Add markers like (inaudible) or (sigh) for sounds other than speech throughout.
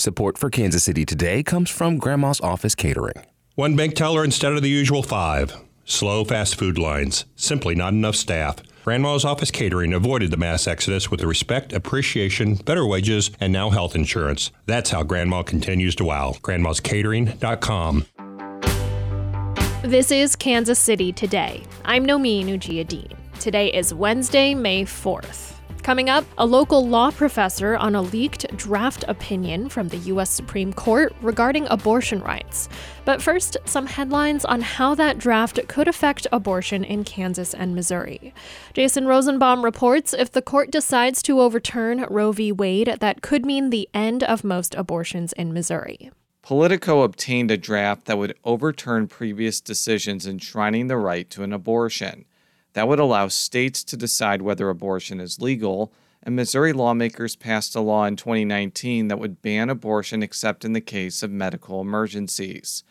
Support for Kansas City Today comes from Grandma's Office Catering. One bank teller instead of the usual five. Slow fast food lines. Simply not enough staff. Grandma's Office Catering avoided the mass exodus with respect, appreciation, better wages, and now health insurance. That's how Grandma continues to wow. Grandma'sCatering.com. This is Kansas City Today. I'm Nomin Ujiyediin. Today is Wednesday, May 4th. Coming up, a local law professor on a leaked draft opinion from the U.S. Supreme Court regarding abortion rights. But first, some headlines on how that draft could affect abortion in Kansas and Missouri. Jason Rosenbaum reports if the court decides to overturn Roe v. Wade, that could mean the end of most abortions in Missouri. Politico obtained a draft that would overturn previous decisions enshrining the right to an abortion. That would allow states to decide whether abortion is legal, and Missouri lawmakers passed a law in 2019 that would ban abortion except in the case of medical emergencies.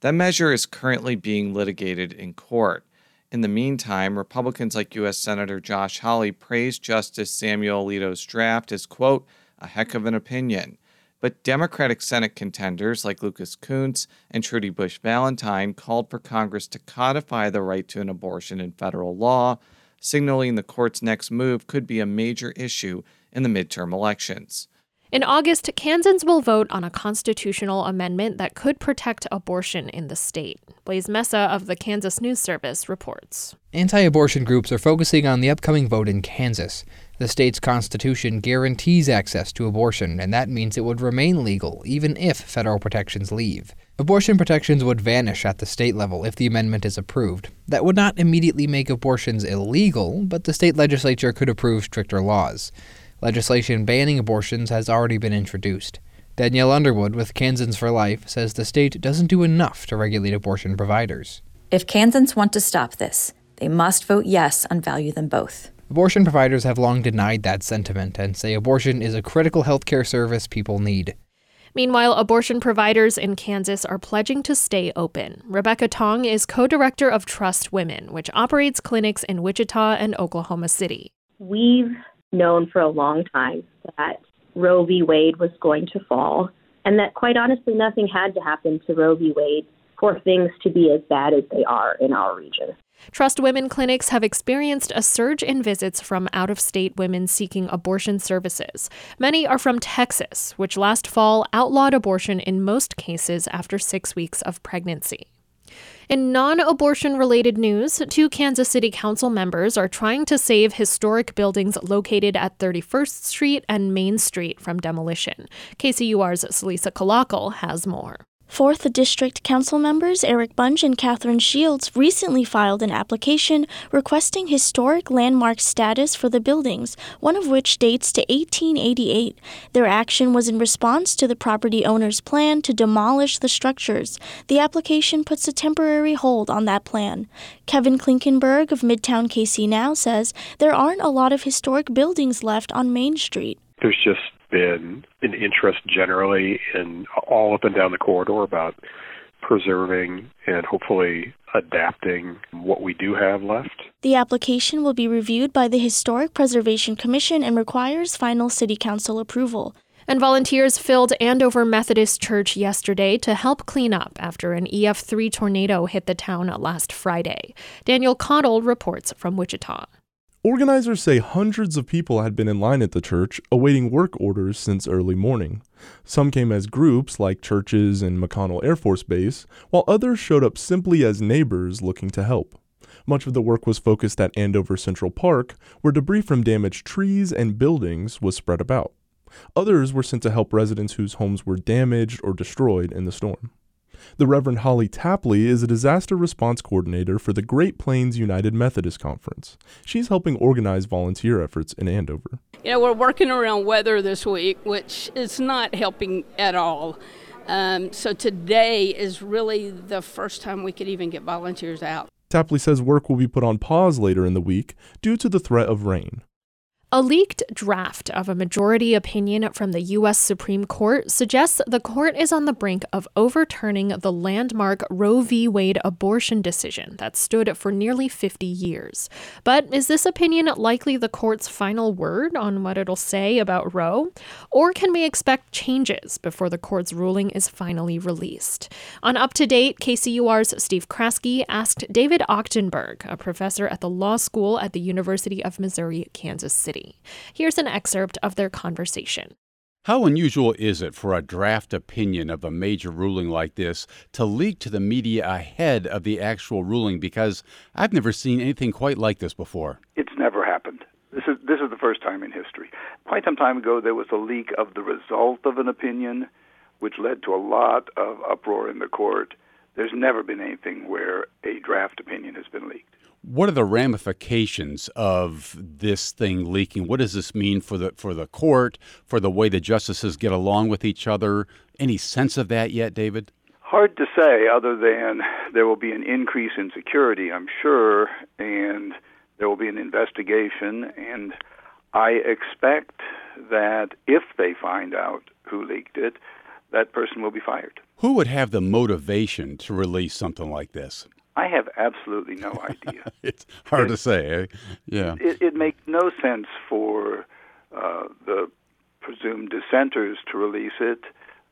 That measure is currently being litigated in court. In the meantime, Republicans like U.S. Senator Josh Hawley praised Justice Samuel Alito's draft as, quote, a heck of an opinion. But Democratic Senate contenders like Lucas Kunce and Trudy Busch Valentine called for Congress to codify the right to an abortion in federal law, signaling the court's next move could be a major issue in the midterm elections. In August, Kansans will vote on a constitutional amendment that could protect abortion in the state. Blaise Mesa of the Kansas News Service reports. Anti abortion groups are focusing on the upcoming vote in Kansas. The state's constitution guarantees access to abortion, and that means it would remain legal even if federal protections leave. Abortion protections would vanish at the state level if the amendment is approved. That would not immediately make abortions illegal, but the state legislature could approve stricter laws. Legislation banning abortions has already been introduced. Danielle Underwood with Kansans for Life says the state doesn't do enough to regulate abortion providers. If Kansans want to stop this, they must vote yes on value them both. Abortion providers have long denied that sentiment and say abortion is a critical healthcare service people need. Meanwhile, abortion providers in Kansas are pledging to stay open. Rebecca Tong is co director of Trust Women, which operates clinics in Wichita and Oklahoma City. We've known for a long time that Roe v. Wade was going to fall, and that quite honestly, nothing had to happen to Roe v. Wade for things to be as bad as they are in our region. Trust Women clinics have experienced a surge in visits from out of state women seeking abortion services. Many are from Texas, which last fall outlawed abortion in most cases after six weeks of pregnancy. In non abortion related news, two Kansas City Council members are trying to save historic buildings located at 31st Street and Main Street from demolition. KCUR's Celisa Calacal has more. 4th District Council members Eric Bunch and Katheryn Shields recently filed an application requesting historic landmark status for the buildings, one of which dates to 1888. Their action was in response to the property owner's plan to demolish the structures. The application puts a temporary hold on that plan. Kevin Klinkenberg of Midtown KC Now says there aren't a lot of historic buildings left on Main Street. There's just been an interest generally in all up and down the corridor about preserving and hopefully adapting what we do have left. The application will be reviewed by the Historic Preservation Commission and requires final City Council approval. And volunteers filled Andover Methodist Church yesterday to help clean up after an EF3 tornado hit the town last Friday. Daniel Caudill reports from Wichita. Organizers say hundreds of people had been in line at the church awaiting work orders since early morning. Some came as groups like churches and McConnell Air Force Base, while others showed up simply as neighbors looking to help. Much of the work was focused at Andover Central Park, where debris from damaged trees and buildings was spread about. Others were sent to help residents whose homes were damaged or destroyed in the storm. The Reverend Holly Tapley is a disaster response coordinator for the Great Plains United Methodist Conference. She's helping organize volunteer efforts in Andover. You know, we're working around weather this week, which is not helping at all. Um, so today is really the first time we could even get volunteers out. Tapley says work will be put on pause later in the week due to the threat of rain. A leaked draft of a majority opinion from the U.S. Supreme Court suggests the court is on the brink of overturning the landmark Roe v. Wade abortion decision that stood for nearly 50 years. But is this opinion likely the court's final word on what it'll say about Roe? Or can we expect changes before the court's ruling is finally released? On Up to Date, KCUR's Steve Kraske asked David Achtenberg, a professor at the law school at the University of Missouri, Kansas City. Here's an excerpt of their conversation. How unusual is it for a draft opinion of a major ruling like this to leak to the media ahead of the actual ruling? Because I've never seen anything quite like this before. It's never happened. This is this is the first time in history. Quite some time ago, there was a leak of the result of an opinion, which led to a lot of uproar in the court. There's never been anything where a draft opinion has been leaked. What are the ramifications of this thing leaking? What does this mean for the for the court, for the way the justices get along with each other? Any sense of that yet, David? Hard to say, other than there will be an increase in security, I'm sure, and there will be an investigation, and I expect that if they find out who leaked it, that person will be fired. Who would have the motivation to release something like this? I have absolutely no (laughs) idea. it's hard it, to say. Eh? Yeah. It, it, makes no sense for uh, the presumed dissenters to release it.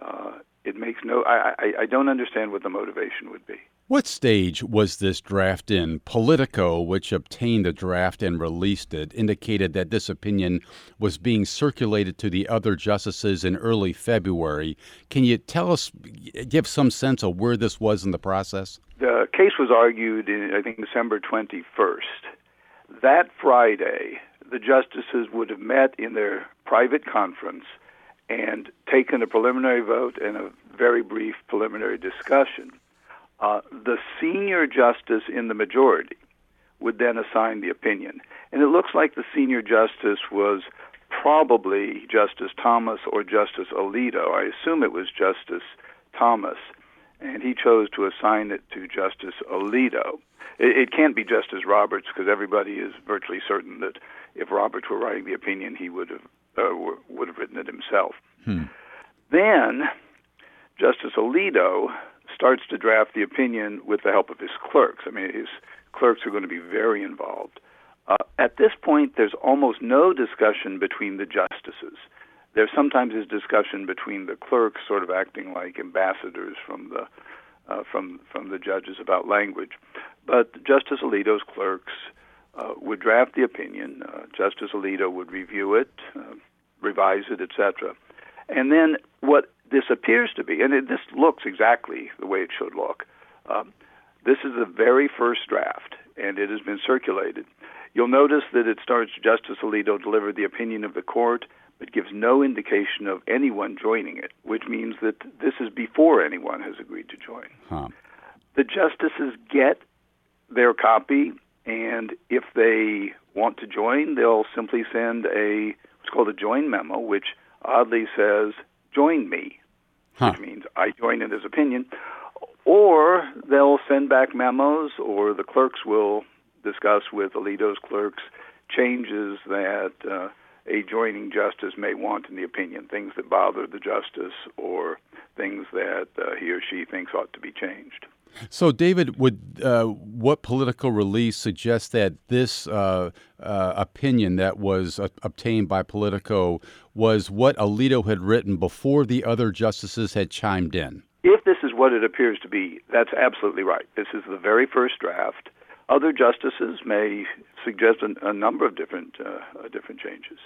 Uh, it makes no. I, I, I don't understand what the motivation would be. What stage was this draft in? Politico, which obtained the draft and released it, indicated that this opinion was being circulated to the other justices in early February. Can you tell us, give some sense of where this was in the process? The case was argued in, I think, December 21st. That Friday, the justices would have met in their private conference and taken a preliminary vote and a very brief preliminary discussion uh, the senior justice in the majority would then assign the opinion. And it looks like the senior justice was probably Justice Thomas or Justice Alito. I assume it was Justice Thomas. And he chose to assign it to Justice Alito. It, it can't be Justice Roberts because everybody is virtually certain that if Roberts were writing the opinion, he would have uh, would have written it himself. Hmm. Then Justice Alito starts to draft the opinion with the help of his clerks. I mean, his clerks are going to be very involved. Uh, at this point, there's almost no discussion between the justices. There sometimes is discussion between the clerks, sort of acting like ambassadors from the uh, from from the judges about language. But Justice Alito's clerks uh, would draft the opinion. Uh, Justice Alito would review it, uh, revise it, etc. And then what this appears to be, and it, this looks exactly the way it should look. Um, this is the very first draft, and it has been circulated. You'll notice that it starts Justice Alito delivered the opinion of the court, but gives no indication of anyone joining it, which means that this is before anyone has agreed to join. Huh. The justices get their copy, and if they want to join, they'll simply send a what's called a join memo, which oddly says join me, huh. which means I join in his opinion. Or they'll send back memos, or the clerks will discuss with Alito's clerks changes that uh, a joining justice may want in the opinion, things that bother the justice or things that uh, he or she thinks ought to be changed. So, David, would uh, what political release suggest that this uh, uh, opinion that was uh, obtained by Politico was what Alito had written before the other justices had chimed in? If this is what it appears to be, that's absolutely right. This is the very first draft. Other justices may suggest a, a number of different uh, different changes.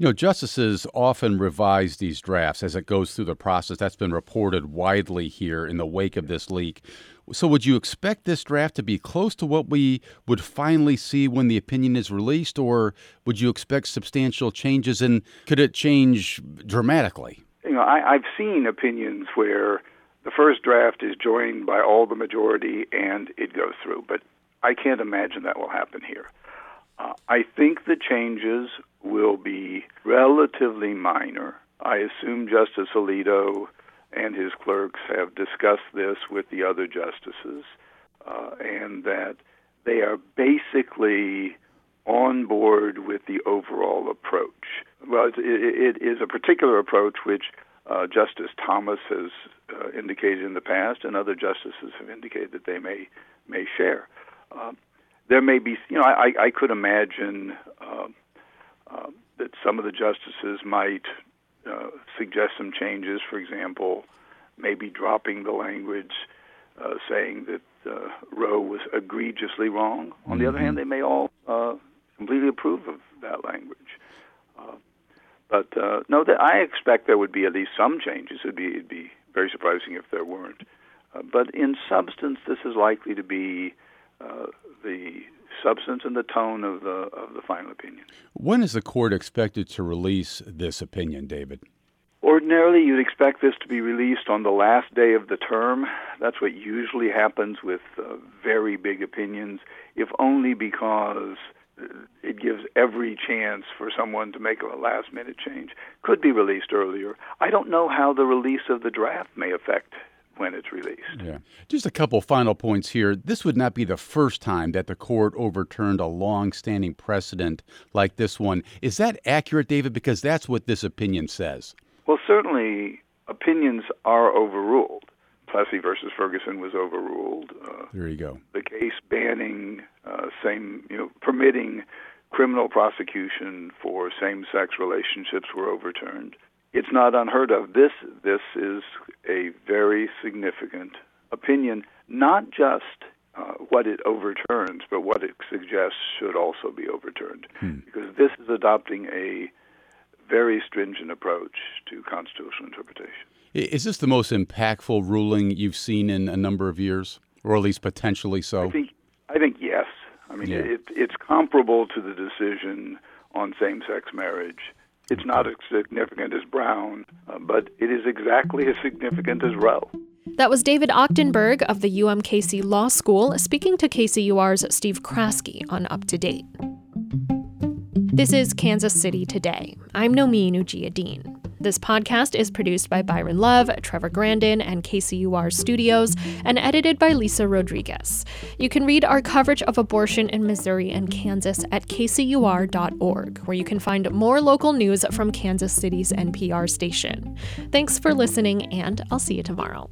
You know, justices often revise these drafts as it goes through the process. That's been reported widely here in the wake of this leak. So, would you expect this draft to be close to what we would finally see when the opinion is released, or would you expect substantial changes? And could it change dramatically? You know, I, I've seen opinions where the first draft is joined by all the majority and it goes through, but I can't imagine that will happen here. Uh, I think the changes will be relatively minor. I assume Justice Alito and his clerks have discussed this with the other justices, uh, and that they are basically on board with the overall approach. Well, it, it is a particular approach which uh, Justice Thomas has uh, indicated in the past, and other justices have indicated that they may may share. Uh, there may be, you know, I, I could imagine uh, uh, that some of the justices might uh, suggest some changes. For example, maybe dropping the language uh, saying that uh, Roe was egregiously wrong. On mm-hmm. the other hand, mm-hmm. they may all uh, completely approve of that language. Uh, but uh, no, that I expect there would be at least some changes. It'd be, it'd be very surprising if there weren't. Uh, but in substance, this is likely to be uh, the substance and the tone of the of the final opinion. When is the court expected to release this opinion, David? Ordinarily, you'd expect this to be released on the last day of the term. That's what usually happens with uh, very big opinions, if only because it gives every chance for someone to make a last minute change. Could be released earlier. I don't know how the release of the draft may affect when it's released. Yeah. Just a couple final points here. This would not be the first time that the court overturned a long standing precedent like this one. Is that accurate, David? Because that's what this opinion says. Well, certainly opinions are overruled. Plessy versus Ferguson was overruled. Uh, there you go. The case banning uh, same, you know, permitting criminal prosecution for same-sex relationships were overturned. It's not unheard of. This this is a very significant opinion, not just uh, what it overturns, but what it suggests should also be overturned, hmm. because this is adopting a very stringent approach to constitutional interpretation. Is this the most impactful ruling you've seen in a number of years, or at least potentially so? I think, I think yes. I mean, yeah. it, it's comparable to the decision on same-sex marriage. It's not as significant as Brown, uh, but it is exactly as significant as Roe. That was David Achtenberg of the UMKC Law School speaking to KCUR's Steve Kraske on Up to Date. This is Kansas City Today. I'm Nomin Ujiyediin. This podcast is produced by Byron Love, Trevor Grandin, and KCUR Studios, and edited by Lisa Rodriguez. You can read our coverage of abortion in Missouri and Kansas at kcur.org, where you can find more local news from Kansas City's NPR station. Thanks for listening, and I'll see you tomorrow.